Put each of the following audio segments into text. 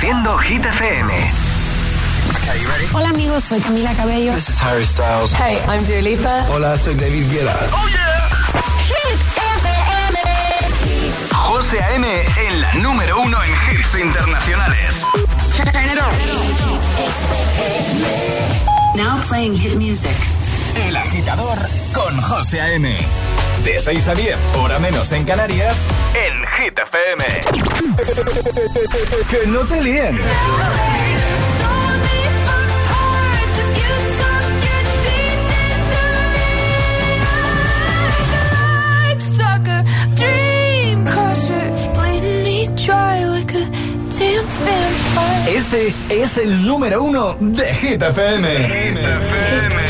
Reproduciendo Hit FM. Hola amigos, soy Camila Cabello. This is Harry Styles. Hey, I'm Dua Lipa. Hola, soy David Guetta. Oh yeah. Hit FM. José A.M. en la número uno en hits internacionales. Now playing hit music. El agitador con José A.M. De 6 a 10, hora menos en Canarias, en Hit FM. que no te líen. Este es el número uno de Hit FM.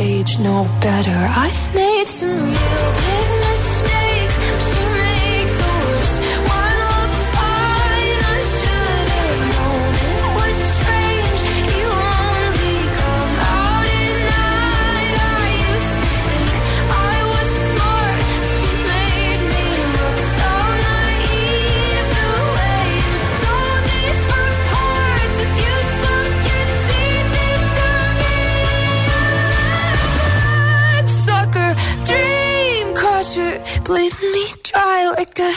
age know better. I've made some real vodka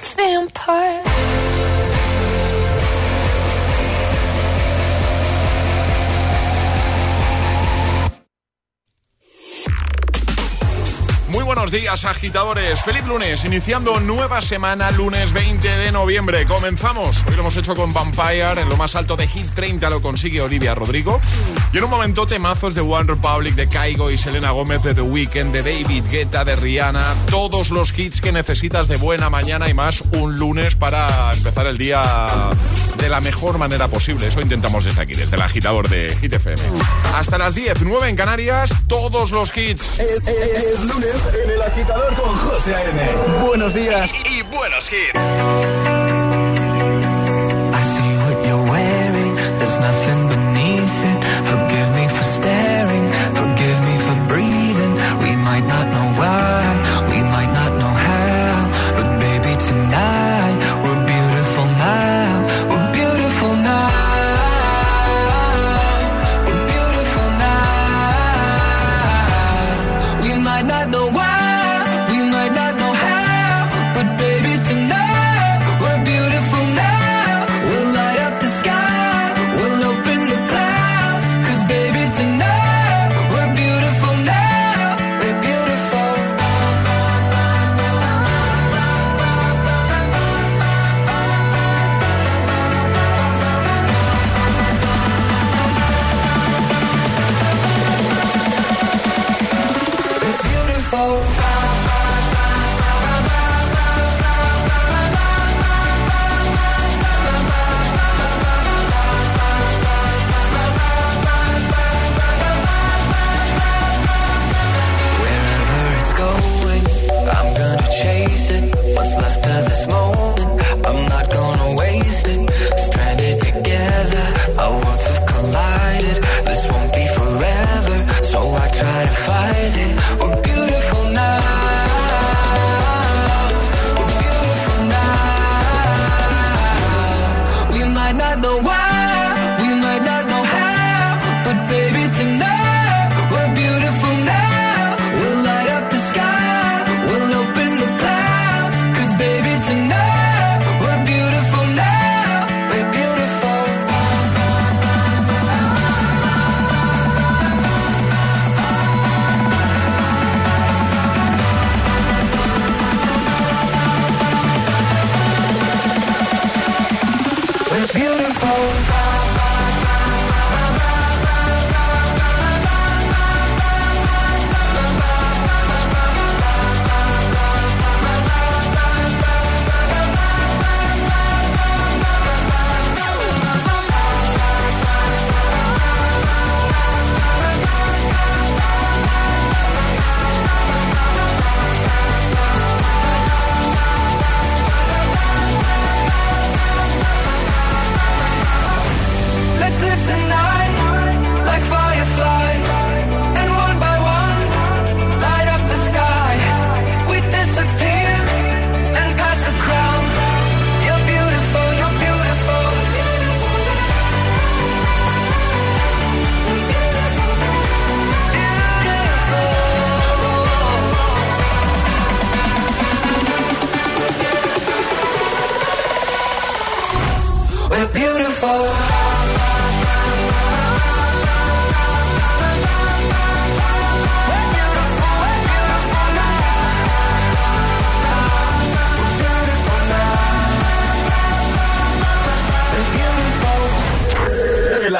vampire. Buenos días, agitadores. Feliz lunes, iniciando nueva semana, lunes 20 de noviembre. Comenzamos. Hoy lo hemos hecho con Vampire. En lo más alto de Hit 30 lo consigue Olivia Rodrigo. Y en un momento, temazos de One Republic, de Kaigo y Selena Gómez, de The Weeknd, de David Guetta, de Rihanna. Todos los hits que necesitas de buena mañana y más un lunes para empezar el día de la mejor manera posible. Eso intentamos desde aquí, desde el agitador de Hit FM. Hasta las 10, 9 en Canarias, todos los hits. Es, es- es lunes en el agitador con José A.M. Buenos días. Y buenos hits. I see what you're wearing. There's nothing beneath it. Forgive me for staring. Forgive me for breathing. We might not know why.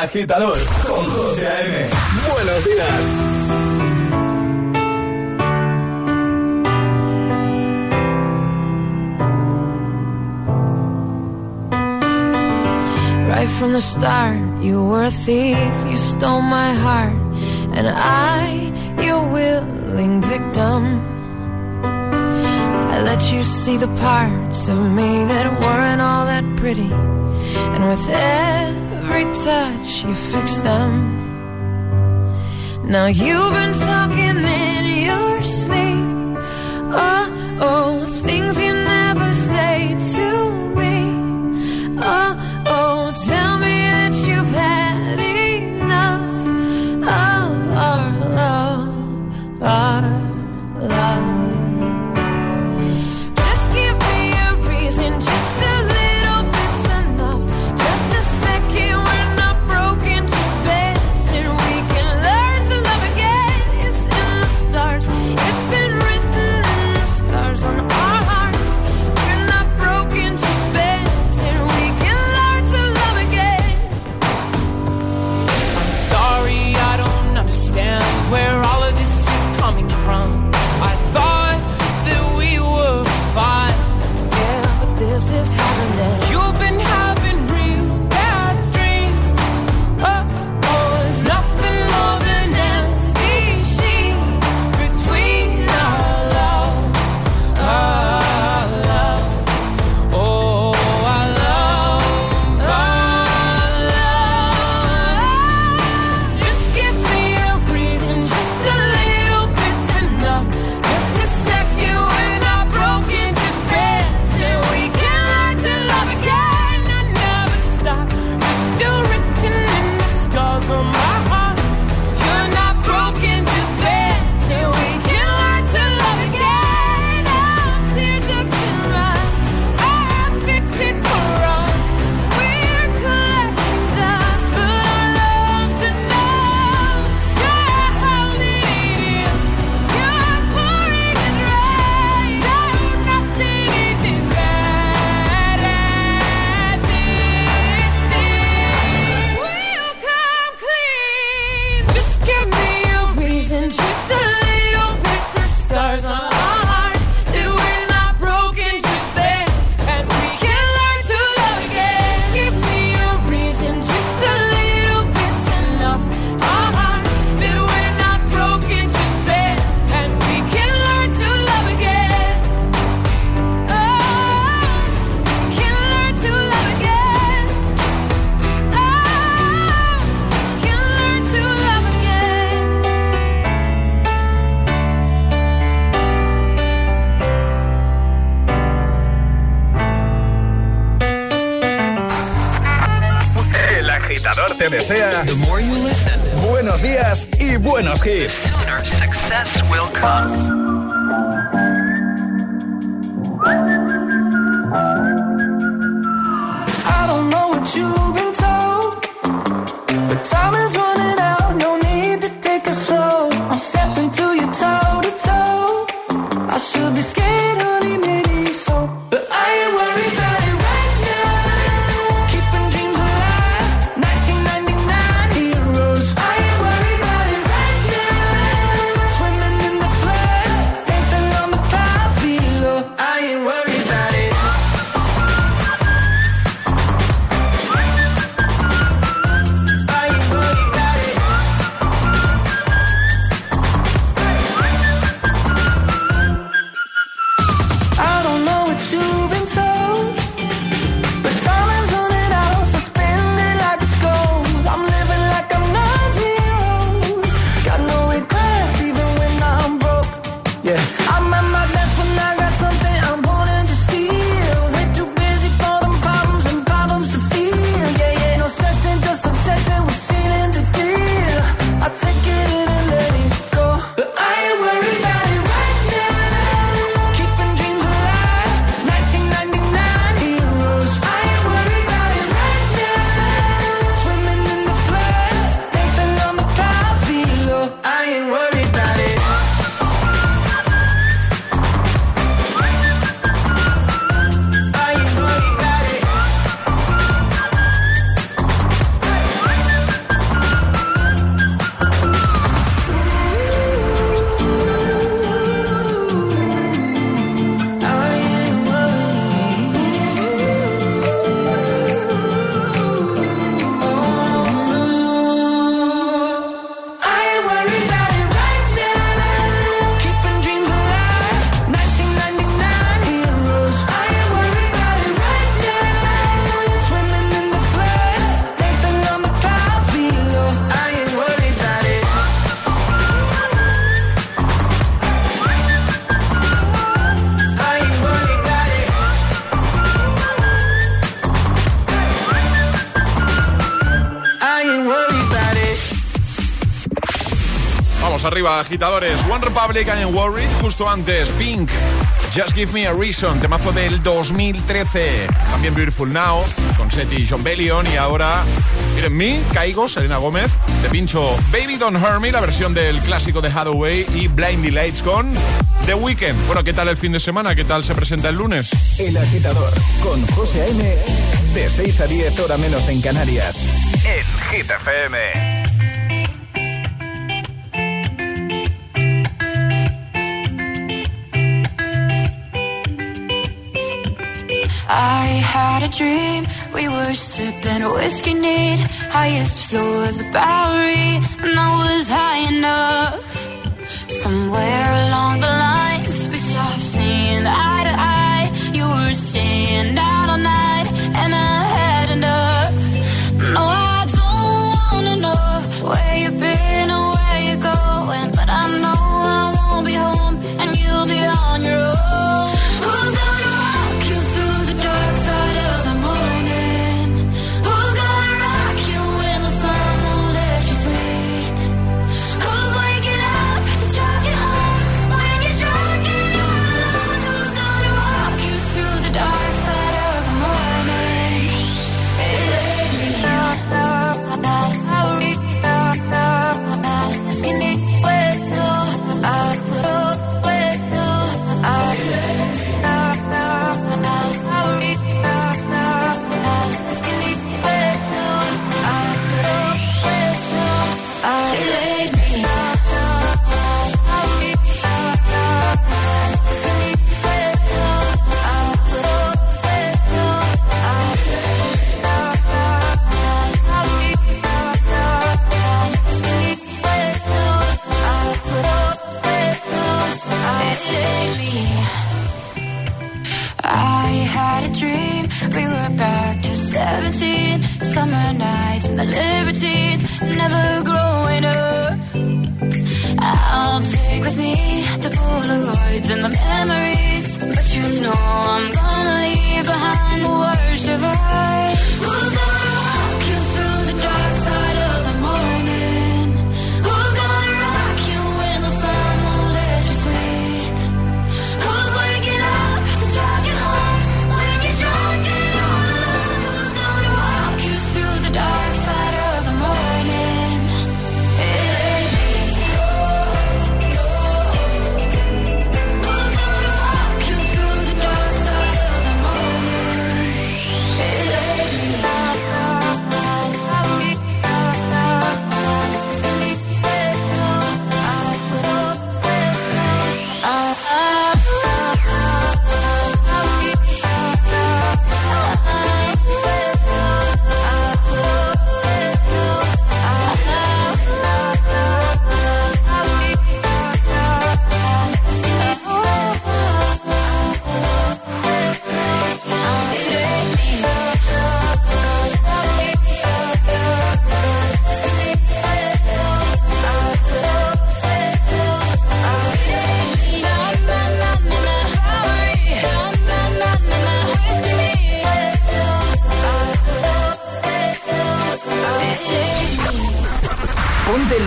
Agitador con José A.M. Buenos días. Right from the start, you were a thief, you stole my heart, and I, your willing victim. I let you see the parts of me that weren't all that pretty, and with every every touch, you fix them. Now you've been talking in your sleep. Oh, oh, things you arriba, agitadores. One Republic and Worried, justo antes. Pink, Just Give Me a Reason, temazo del 2013. También Beautiful Now, con Seti y John Bellion. Y ahora, miren, mí, Caigo, Selena Gómez. Te pincho Baby Don't Hurt Me, la versión del clásico de Hathaway. Y Blindly Lights con The Weeknd. Bueno, ¿qué tal el fin de semana? ¿Qué tal se presenta el lunes? El agitador, con José A.M. De 6 a 10, hora menos en Canarias. En Hit FM. I had a dream, we were sipping whiskey neat, highest floor of the Bowery, and I was high enough. Somewhere along the lines, libertines, never growing up. I'll take with me the Polaroids and the memories But you know I'm gonna leave behind the worst of us. Who's gonna walk you through the dark side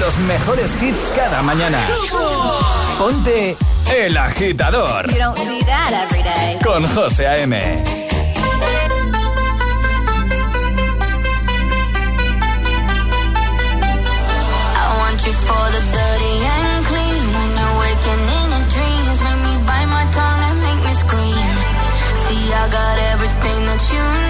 los mejores hits cada mañana. Ponte El Agitador. Con José A.M. you for the dirty and clean. When you're waking in your dreams, make me bite my tongue and make me scream. See, I got everything that you need.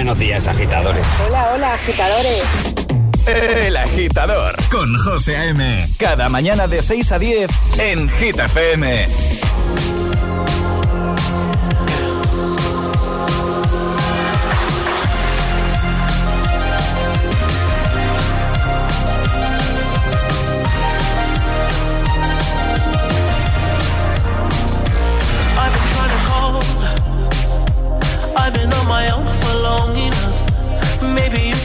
Buenos días, agitadores. Hola, hola, agitadores. El agitador con José A.M. Cada mañana de 6 a 10 en Gita FM.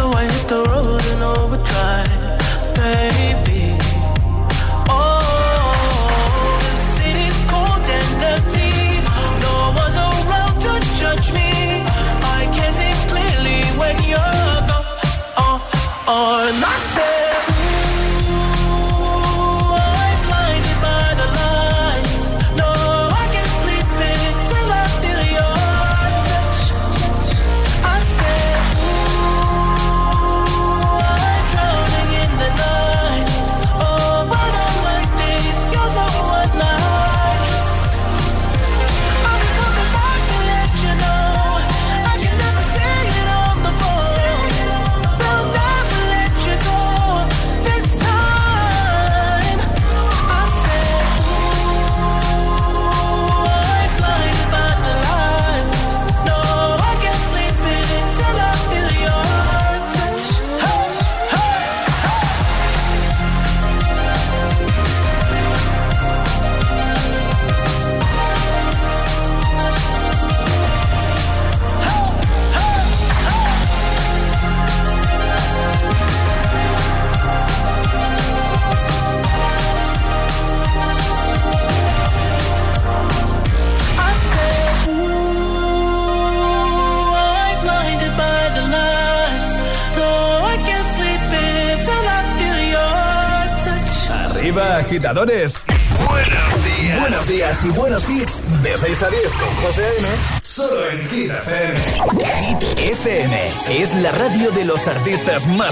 So I hit the road in overdrive, baby. Oh, the city's cold and empty. No one's around to judge me. I can see clearly when you're gone. Uh, uh,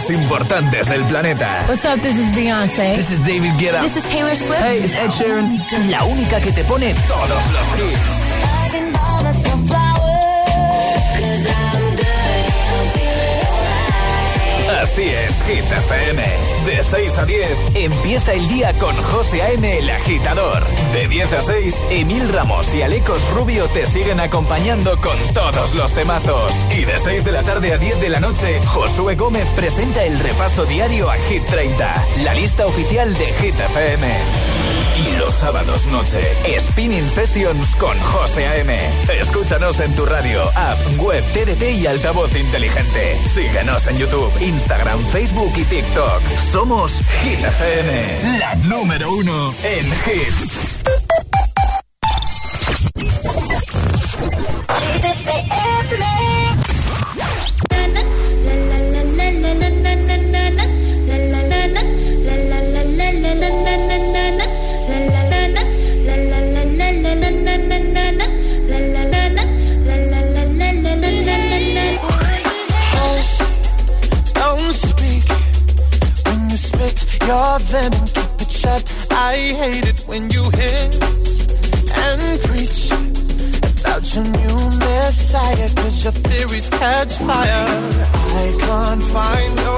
más importantes del planeta. What's up? This is Beyoncé. This is David Guetta. This is Taylor Swift. Hey, it's Ed Sheeran. La única que te pone todos los hits. Así es, Hit FM. De 6 a 10, empieza el día con José A.M. el agitador. De 10 a 6, Emil Ramos y Alecos Rubio te siguen acompañando con todos los temazos. Y de 6 de la tarde a 10 de la noche, Josué Gómez presenta el repaso diario a Hit 30, la lista oficial de Hit FM. Y los sábados noche, Spinning Sessions con José A.M. Escúchanos en tu radio, app, web, TDT y altavoz inteligente. Síguenos en YouTube, Instagram, Facebook y TikTok. Somos Hit FM, la número uno en hits. Messiah, cause your theories catch fire. I can't find your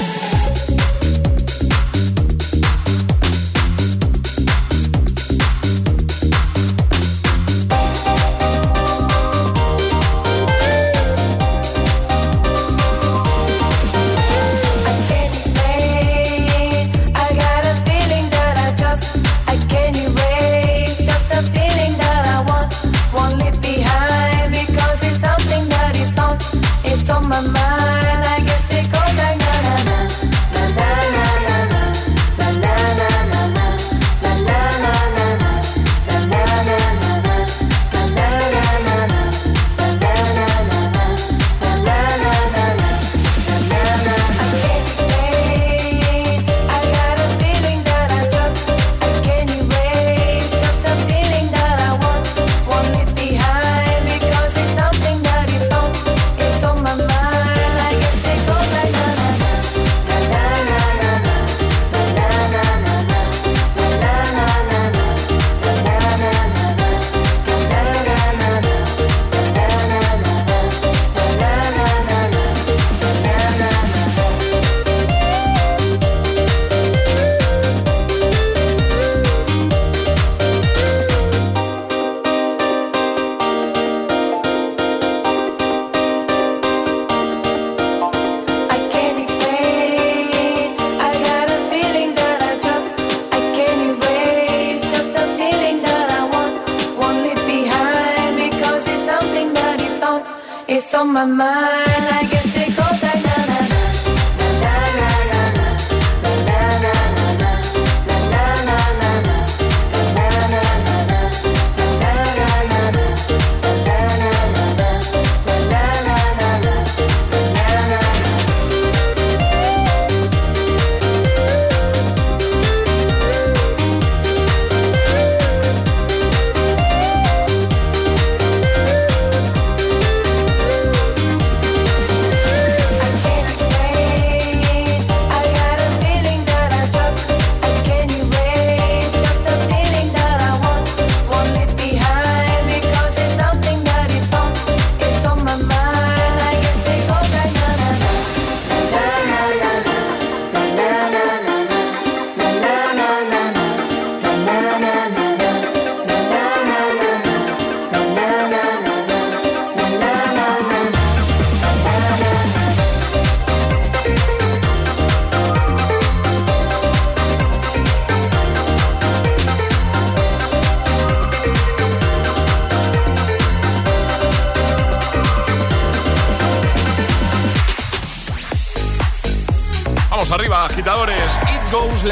It's on my mind.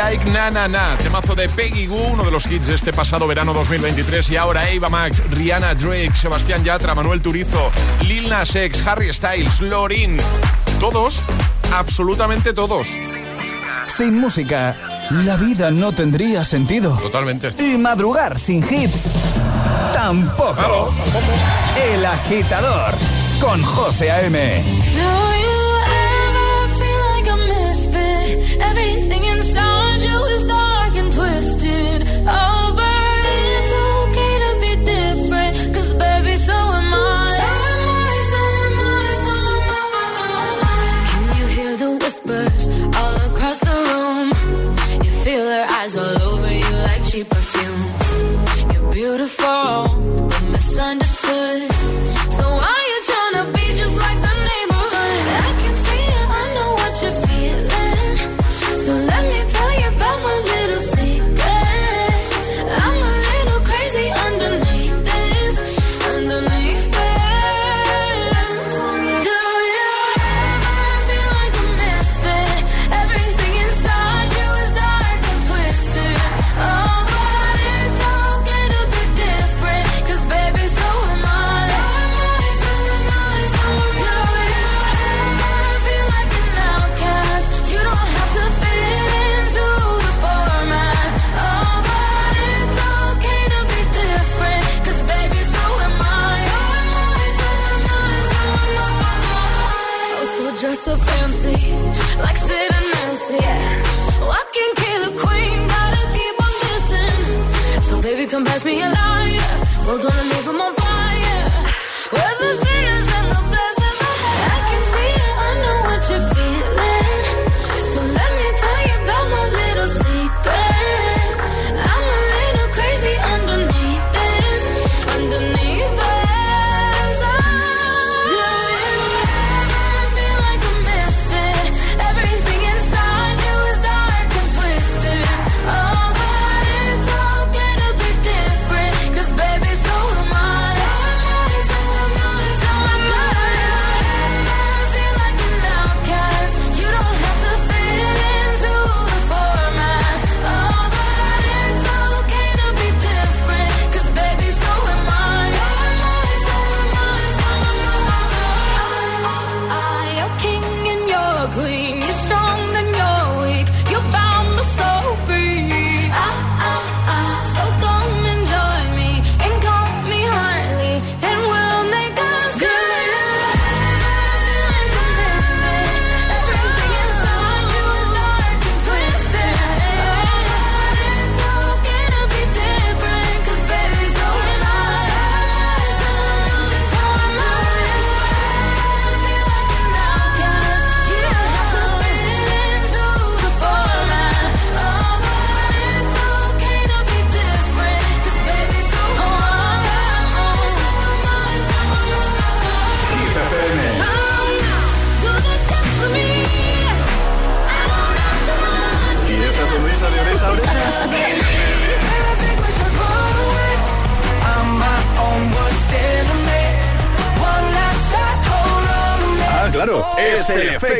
Like Na Na Na, temazo de Peggy Goo, uno de los hits de este pasado verano 2023 y ahora Eva Max, Rihanna Drake, Sebastián Yatra, Manuel Turizo, Lil Nas X, Harry Styles, Lorin, todos, absolutamente todos. Sin música, la vida no tendría sentido. Totalmente. Y madrugar sin hits, tampoco. Tampoco. El agitador con José A.M.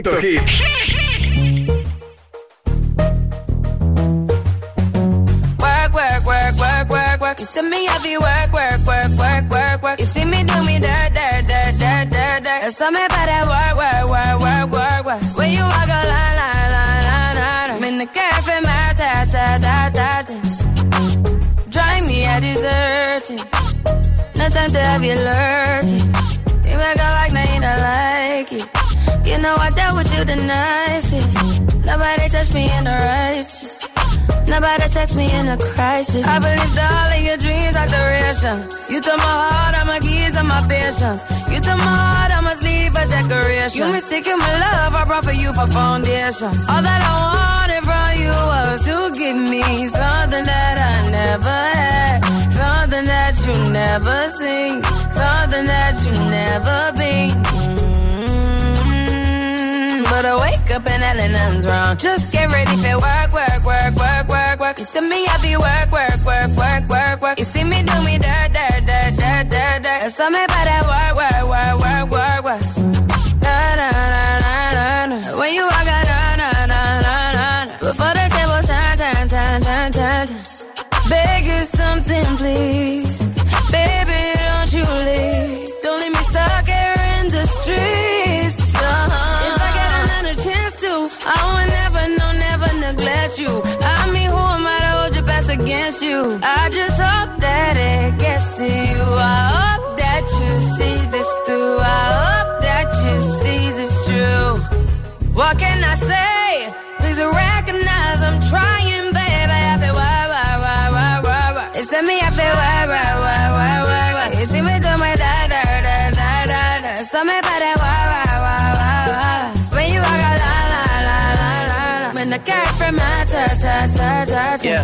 hit. Foundation. All that I wanted from you was to give me something that I never had, something that you never seen, something that you never been. Mm-hmm. But I wake up and hell nothing's wrong. Just get ready for work, work, work, work, work, work. You see me, I be work, work, work, work, work, work. You see me do me dirt, dirt, dirt, dirt, dirt, dirt. There's something about that work, work, work, work, work, work. Da, da, da, da, da. When you against you? I just hope that it gets to you. I hope that you see this through. I hope that you see this true. What can I say? Please recognize I'm trying, baby. I feel why, why, why, why, why, why. It's me, I feel why, why, why, why, why, why. You see me do my da, da, da, da, da, da. Something about that why, why, why, why, why. When you walk out, la, la, la, la, la, la. When the cat from my ta, ta, ta, ta. Yeah,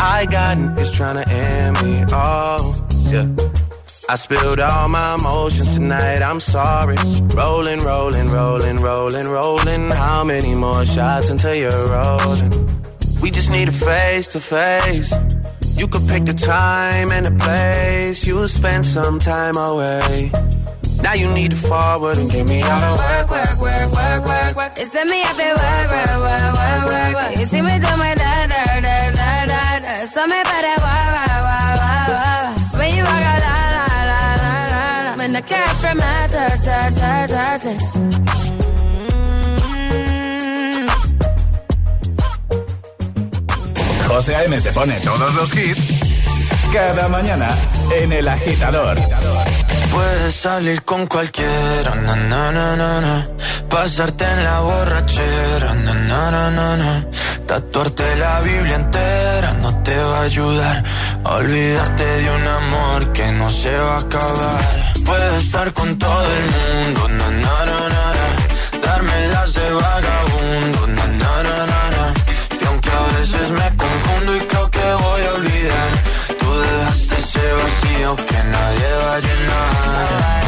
I got niggas tryna end me. Oh, yeah. I spilled all my emotions tonight, I'm sorry. Rolling, rolling, rolling, rolling, rolling. How many more shots until you're rolling? We just need a face to face. You could pick the time and the place. You'll spend some time away. Now you need to forward and give me all the work, work, work, work, work, work. It's me, feel work, work, work, work, work, work. You see me do my da, da, da, da, that work, work, work, work, work. When you walk out, la, la, la, la, la, la. When the cat from my ta, ta, ta, ta. Mm. José A.M. te pone todos los hits cada mañana en El Agitador. Puedes salir con cualquiera, na, na, na, na, na. pasarte en la borrachera, na, na, na, na, na. tatuarte la Biblia entera no te va a ayudar a olvidarte de un amor que no se va a acabar. Puedes estar con todo el mundo, na, na, na, na. darme las de vagabundo, na, na, na, na, na. y aunque a veces me confundo y creo que voy a olvidar, tú dejaste ese vacío que nadie va a llenar.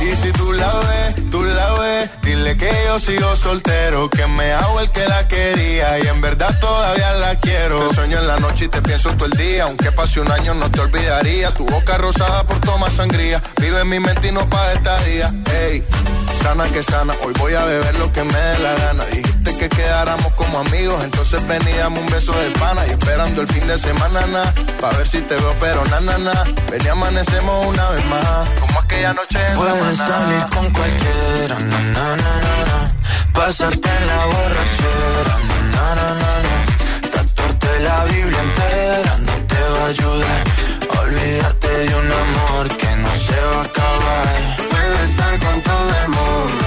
Y si tú la ves, tú la ves, dile que yo sigo soltero, que me hago el que la quería y en verdad todavía la quiero. Te sueño en la noche y te pienso todo el día, aunque pase un año no te olvidaría. Tu boca rosada por tomar sangría, vive mi mente y no para esta día. Ey, sana que sana, hoy voy a beber lo que me dé la gana. Dijiste que quedáramos como amigos, entonces veníamos un beso de pana y esperando el fin de semana, na, pa' ver si te veo, pero na, na, na. Ven y amanecemos una vez más, como aquella noche en Puedes salir con cualquiera, na, na, na, na, Pasarte en la borrachera, na, na, na, na, Tatuarte la Biblia entera no te va a ayudar. Olvidarte de un amor que no se va a acabar. Puedo estar con todo el mundo,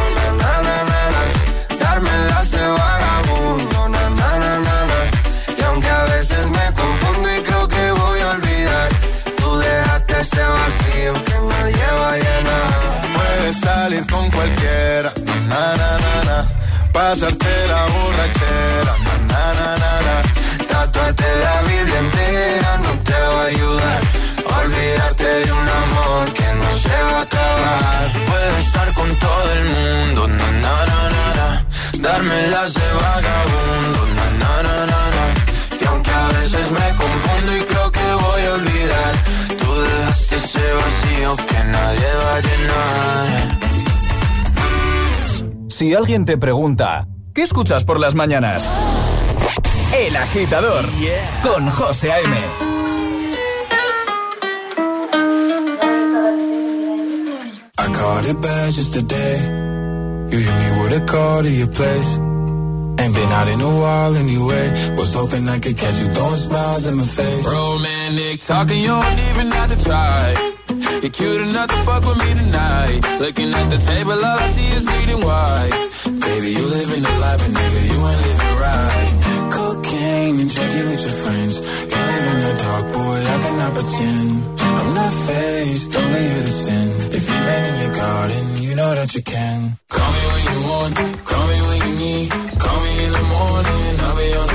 Pasarte la borrachera, na, na, na, na, Tatuarte la Biblia entera no te va a ayudar. Olvídate de un amor que no se va a acabar. Puedo estar con todo el mundo, na, na, na, na, na. Darme las de vagabundo, na, na, na, na, na. Y aunque a veces me confundo y creo que voy a olvidar, tú dejaste ese vacío que nadie va a llenar. Si alguien te pregunta, ¿qué escuchas por las mañanas? El agitador con José A.M. Was I could catch you smiles in my face. Talking, you don't even have to try. You're cute enough to fuck with me tonight. Looking at the table, all I see is bleeding white. Baby, you living the life, but nigga, you ain't living right. Cocaine and drinking with your friends. Can't live in the dark, boy, I cannot pretend. I'm not faced, only here to sin. If been in your garden, you know that you can. Call me when you want, call me when you need. Call me in the morning, I'll be on the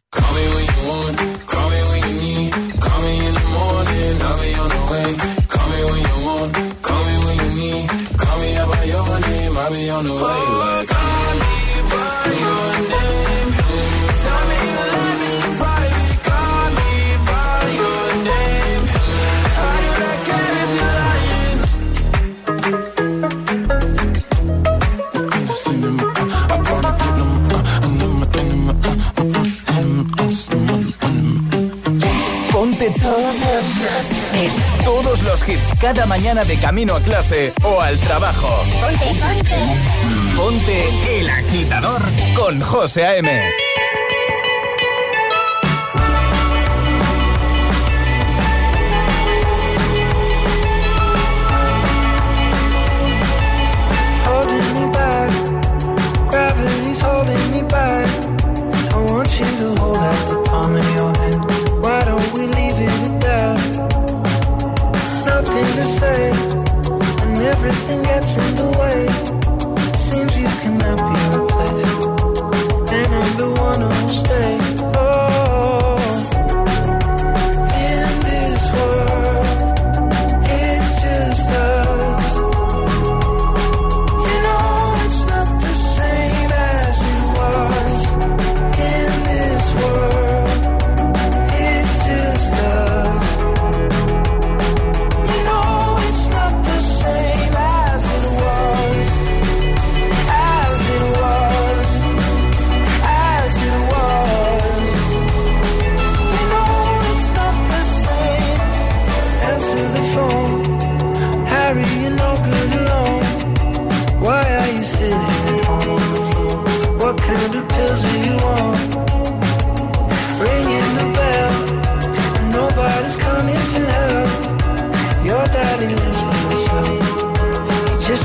On the. Hits cada mañana de camino a clase o al trabajo. Ponte, ponte. Ponte el agitador con José A.M. holding me back. I want you to hold out the palm of your hand. Why don't we leave it at that? Nothing to say, and everything gets in the way. Seems you cannot be replaced, and I'm the one who'll stay.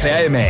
José A.M.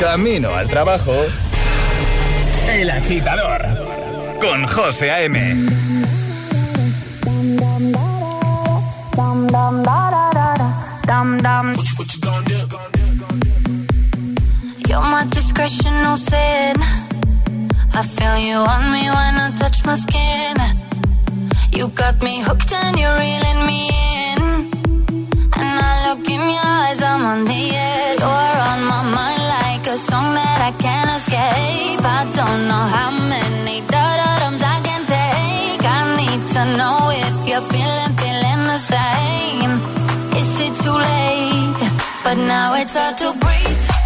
Camino al trabajo. El agitador. Con José A.M. You're my discretion, no sin. I feel you on me when I touch my skin. You got me hooked and you're reeling me in. And I look in your eyes, I'm on the edge. or song that I can't escape. I don't know how many da-da-dums I can take. I need to know if you're feeling, feeling the same. Is it too late? But now it's hard to breathe.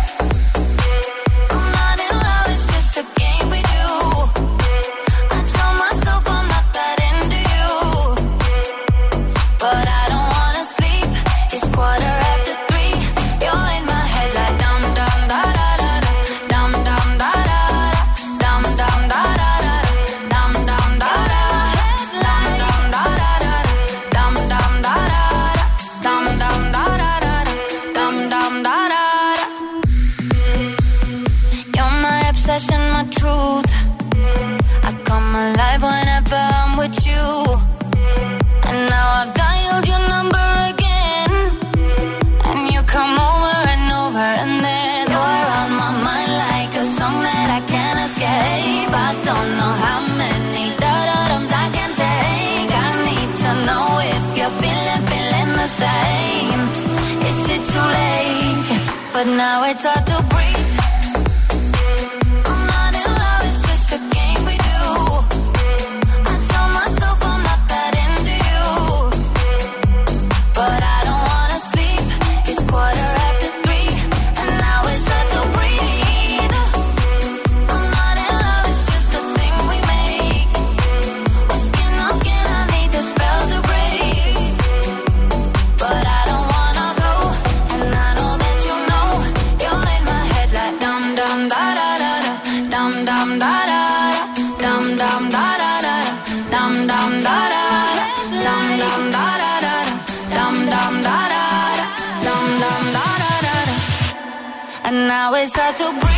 same. Is it too late? But now it's hard to breathe. now it's hard to breathe.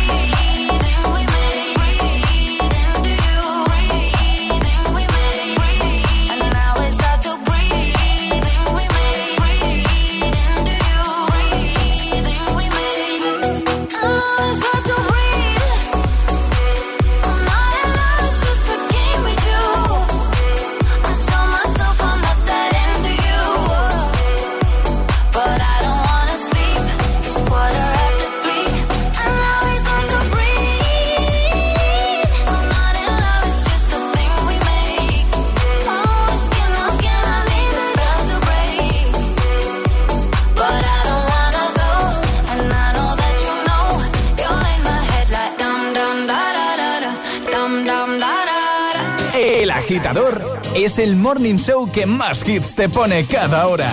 el morning show que más hits te pone cada hora.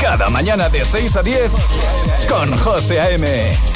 Cada mañana de 6 a 10 con José A.M.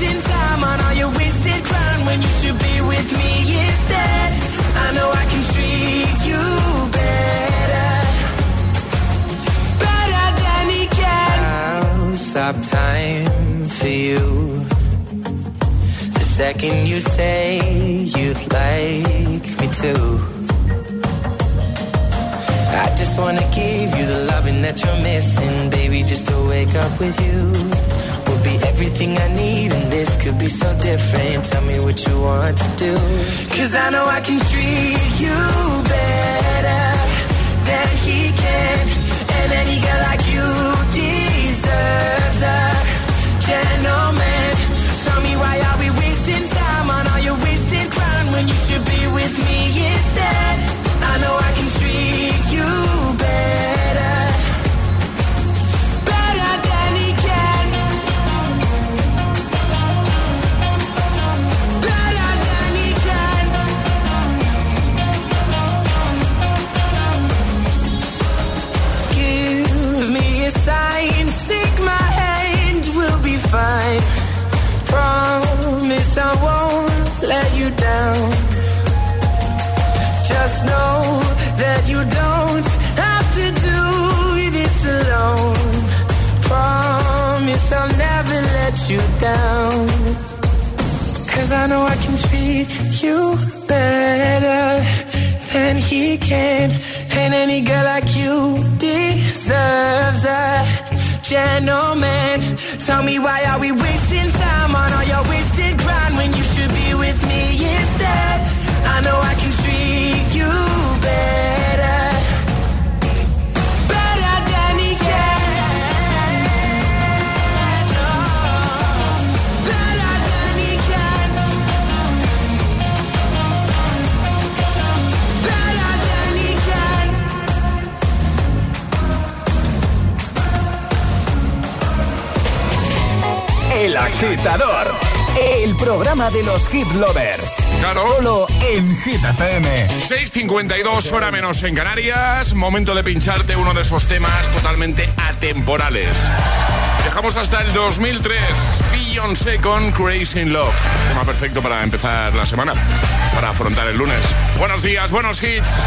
wasting time on all your wasted crown when you should be with me instead? I know I can treat you better, better than he can. I'll stop time for you. The second you say you'd like me to. I just wanna give you the loving that you're missing, baby. Just to wake up with you will be everything I need, and this could be so different. Tell me what you want to do. Cause I know I can treat you better than he can. And any girl like you deserves a gentleman. Tell me why are we wasting time on all your wasted crown when you should be with me instead? Sign, take my hand, we'll be fine. Promise I won't let you down. Just know that you don't have to do this alone. Promise I'll never let you down. Cause I know I can treat you better than he can. And any girl like you deserves a gentleman. Tell me why are we wasting time on all your agitador. El programa de los hit lovers. Claro. Solo en Hit FM. 6.52 hora menos en Canarias. Momento de pincharte uno de esos temas totalmente atemporales. Dejamos hasta el 2003. Beyoncé con Crazy in Love. Tema perfecto para empezar la semana. Para afrontar el lunes. Buenos días, buenos hits.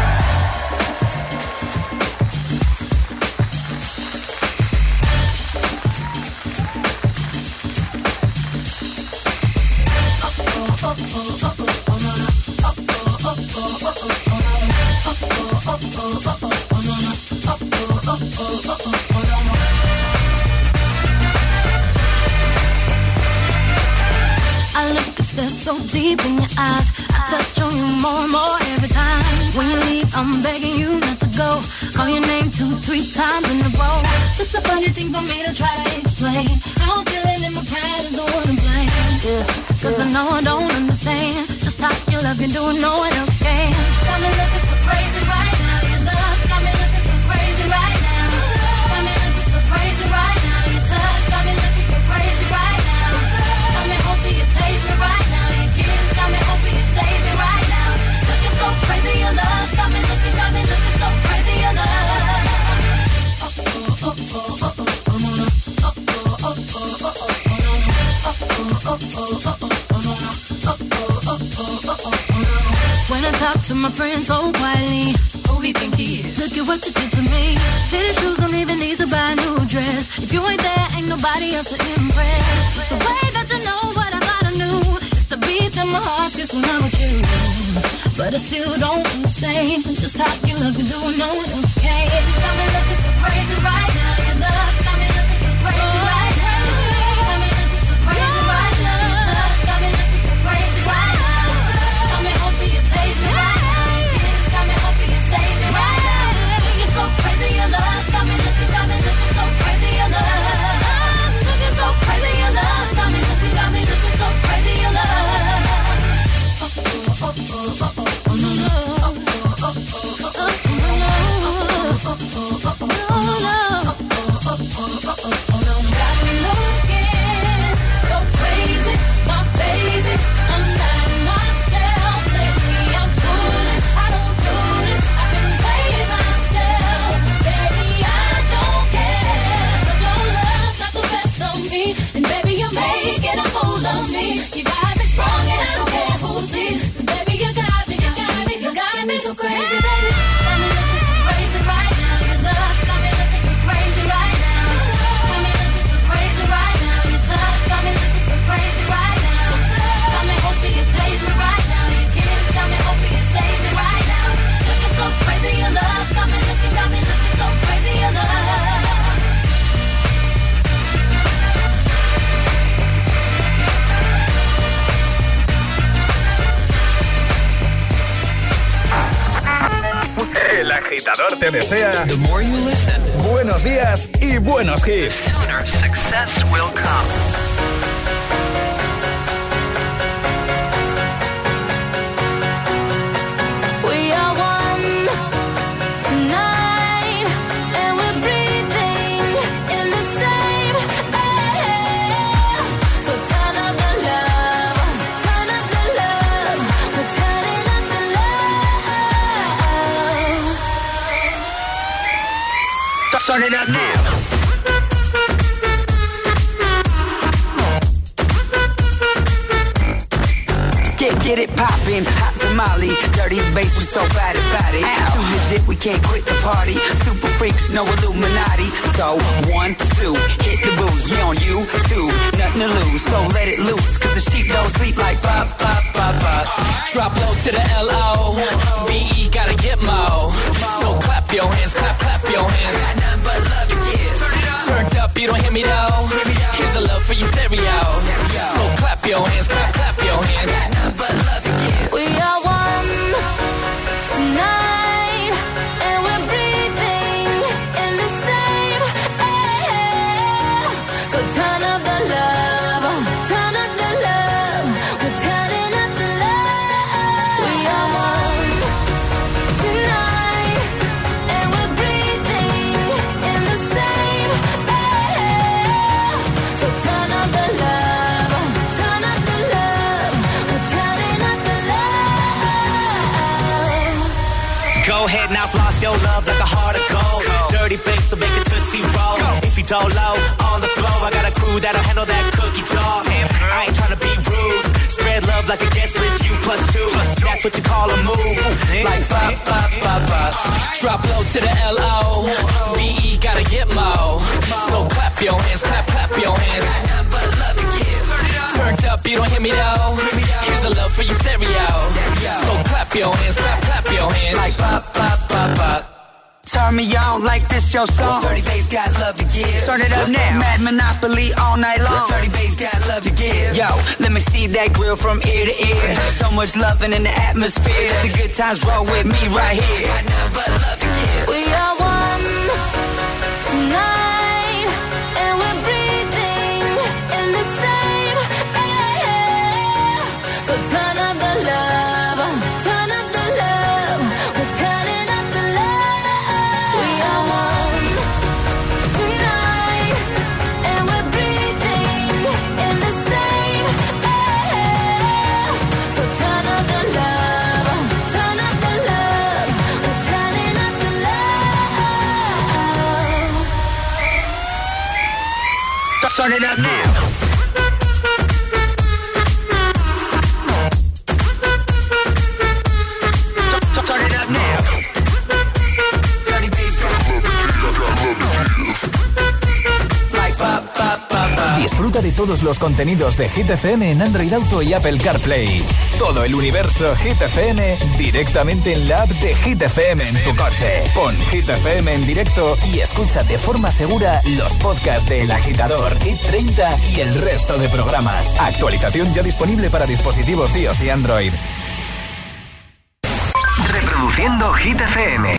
Deep in your eyes. I touch on you more and more every time. When you leave, I'm begging you not to go. Call your name two, three times in a row. It's a funny thing for me to try to explain. How I'm feeling in my pride is the one to blame. Yeah, cause I know I don't understand. Just how you love you doing no one else can. Agitador te desea buenos días y buenos hits. Turn it up now. Get, get it poppin', tamale, dirty bass, we so bad about it. Ow. Too legit, we can't quit the party. Super freaks, no Illuminati. So one, two, hit the booze. We on you two, nothing to lose. So let it loose, cause the sheep don't sleep like pop, pop, pop, pop. Drop low to the L O. V E gotta get mo. So clap your hands, clap, clap your hands Turned up, you don't hear me though. Here's a love for your stereo. So clap your hands, clap, clap your hands. We your love like a heart of gold. Dirty bass, so make it tootsie roll. If you don't low on the floor, I got a crew that'll handle that cookie jar. Damn, I ain't trying to be rude. Spread love like a guest list, you plus two. Plus two. That's what you call a move. Like pop, pop, pop, pop. Drop low to the L O. V E gotta get low. So clap your hands, clap, clap your hands. Turned up, you don't hear me though. Here's a love for your stereo. So clap your hands, clap, clap your hands. Like pop, pop, pop, pop. Turn me on like this your song. Dirty bass got love to give. Turn it up now. Mad Monopoly all night long. Dirty bass got love to give. Yo, let me see that grill from ear to ear. So much loving in the atmosphere. The good times roll with me right here. Got nothing but love started up now. De todos los contenidos de Hit FM en Android Auto y Apple CarPlay. Todo el universo Hit FM directamente en la app de Hit FM en tu coche. Pon Hit FM en directo y escucha de forma segura los podcasts de El Agitador, Hit 30 y el resto de programas. Actualización ya disponible para dispositivos iOS y Android. Reproduciendo Hit FM.